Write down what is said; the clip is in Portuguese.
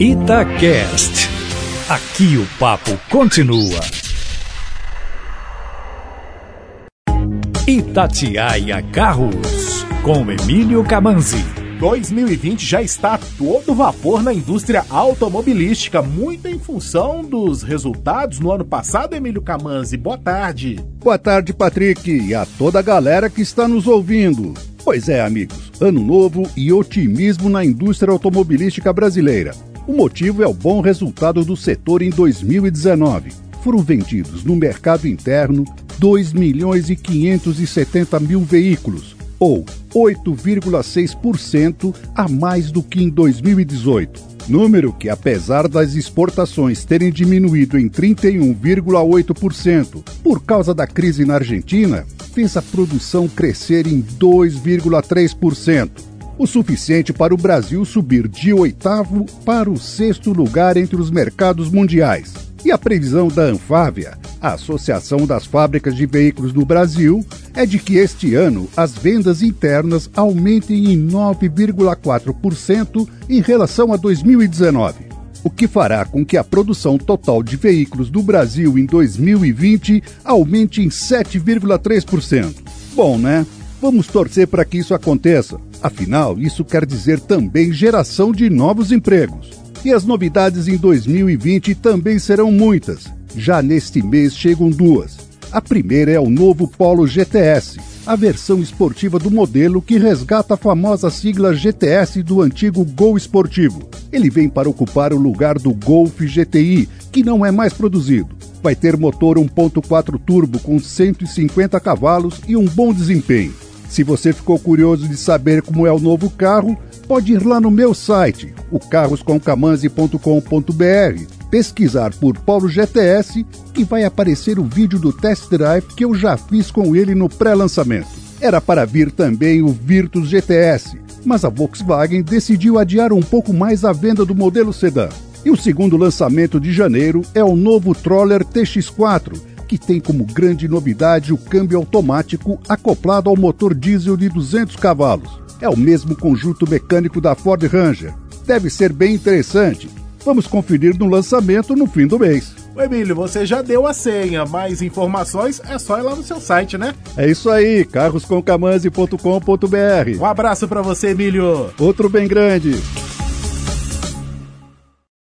Itacast. Aqui o papo continua. Itatiaia Carros, com Emílio Camanzi. 2020 já está a todo vapor na indústria automobilística, muito em função dos resultados no ano passado, Emílio Camanzi. Boa tarde. Boa tarde, Patrick, e a toda a galera que está nos ouvindo. Pois é, amigos, ano novo e otimismo na indústria automobilística brasileira. O motivo é o bom resultado do setor em 2019. Foram vendidos no mercado interno 2 milhões e 570 mil veículos, ou 8,6% a mais do que em 2018. Número que, apesar das exportações terem diminuído em 31,8% por causa da crise na Argentina, fez a produção crescer em 2,3%, o suficiente para o Brasil subir de oitavo para o sexto lugar entre os mercados mundiais. E a previsão da Anfávia, a Associação das Fábricas de Veículos do Brasil, é de que este ano as vendas internas aumentem em 9,4% em relação a 2019 o que fará com que a produção total de veículos do Brasil em 2020 aumente em 7,3%. Bom, né? Vamos torcer para que isso aconteça. Afinal, isso quer dizer também geração de novos empregos. E as novidades em 2020 também serão muitas. Já neste mês chegam duas. A primeira é o novo Polo GTS, a versão esportiva do modelo que resgata a famosa sigla GTS do antigo Gol esportivo. Ele vem para ocupar o lugar do Golf GTI, que não é mais produzido. Vai ter motor 1.4 turbo com 150 cavalos e um bom desempenho. Se você ficou curioso de saber como é o novo carro, pode ir lá no meu site, o carroscomcamanzi.com.br, pesquisar por Paulo GTS e vai aparecer o vídeo do test drive que eu já fiz com ele no pré-lançamento. Era para vir também o Virtus GTS, mas a Volkswagen decidiu adiar um pouco mais a venda do modelo sedã. E o segundo lançamento de janeiro é o novo Troller TX4, que tem como grande novidade o câmbio automático acoplado ao motor diesel de 200 cavalos. É o mesmo conjunto mecânico da Ford Ranger. Deve ser bem interessante. Vamos conferir no lançamento no fim do mês. O Emílio, você já deu a senha. Mais informações é só ir lá no seu site, né? É isso aí, carroscomcamanzi.com.br. Um abraço para você, Emílio. Outro bem grande.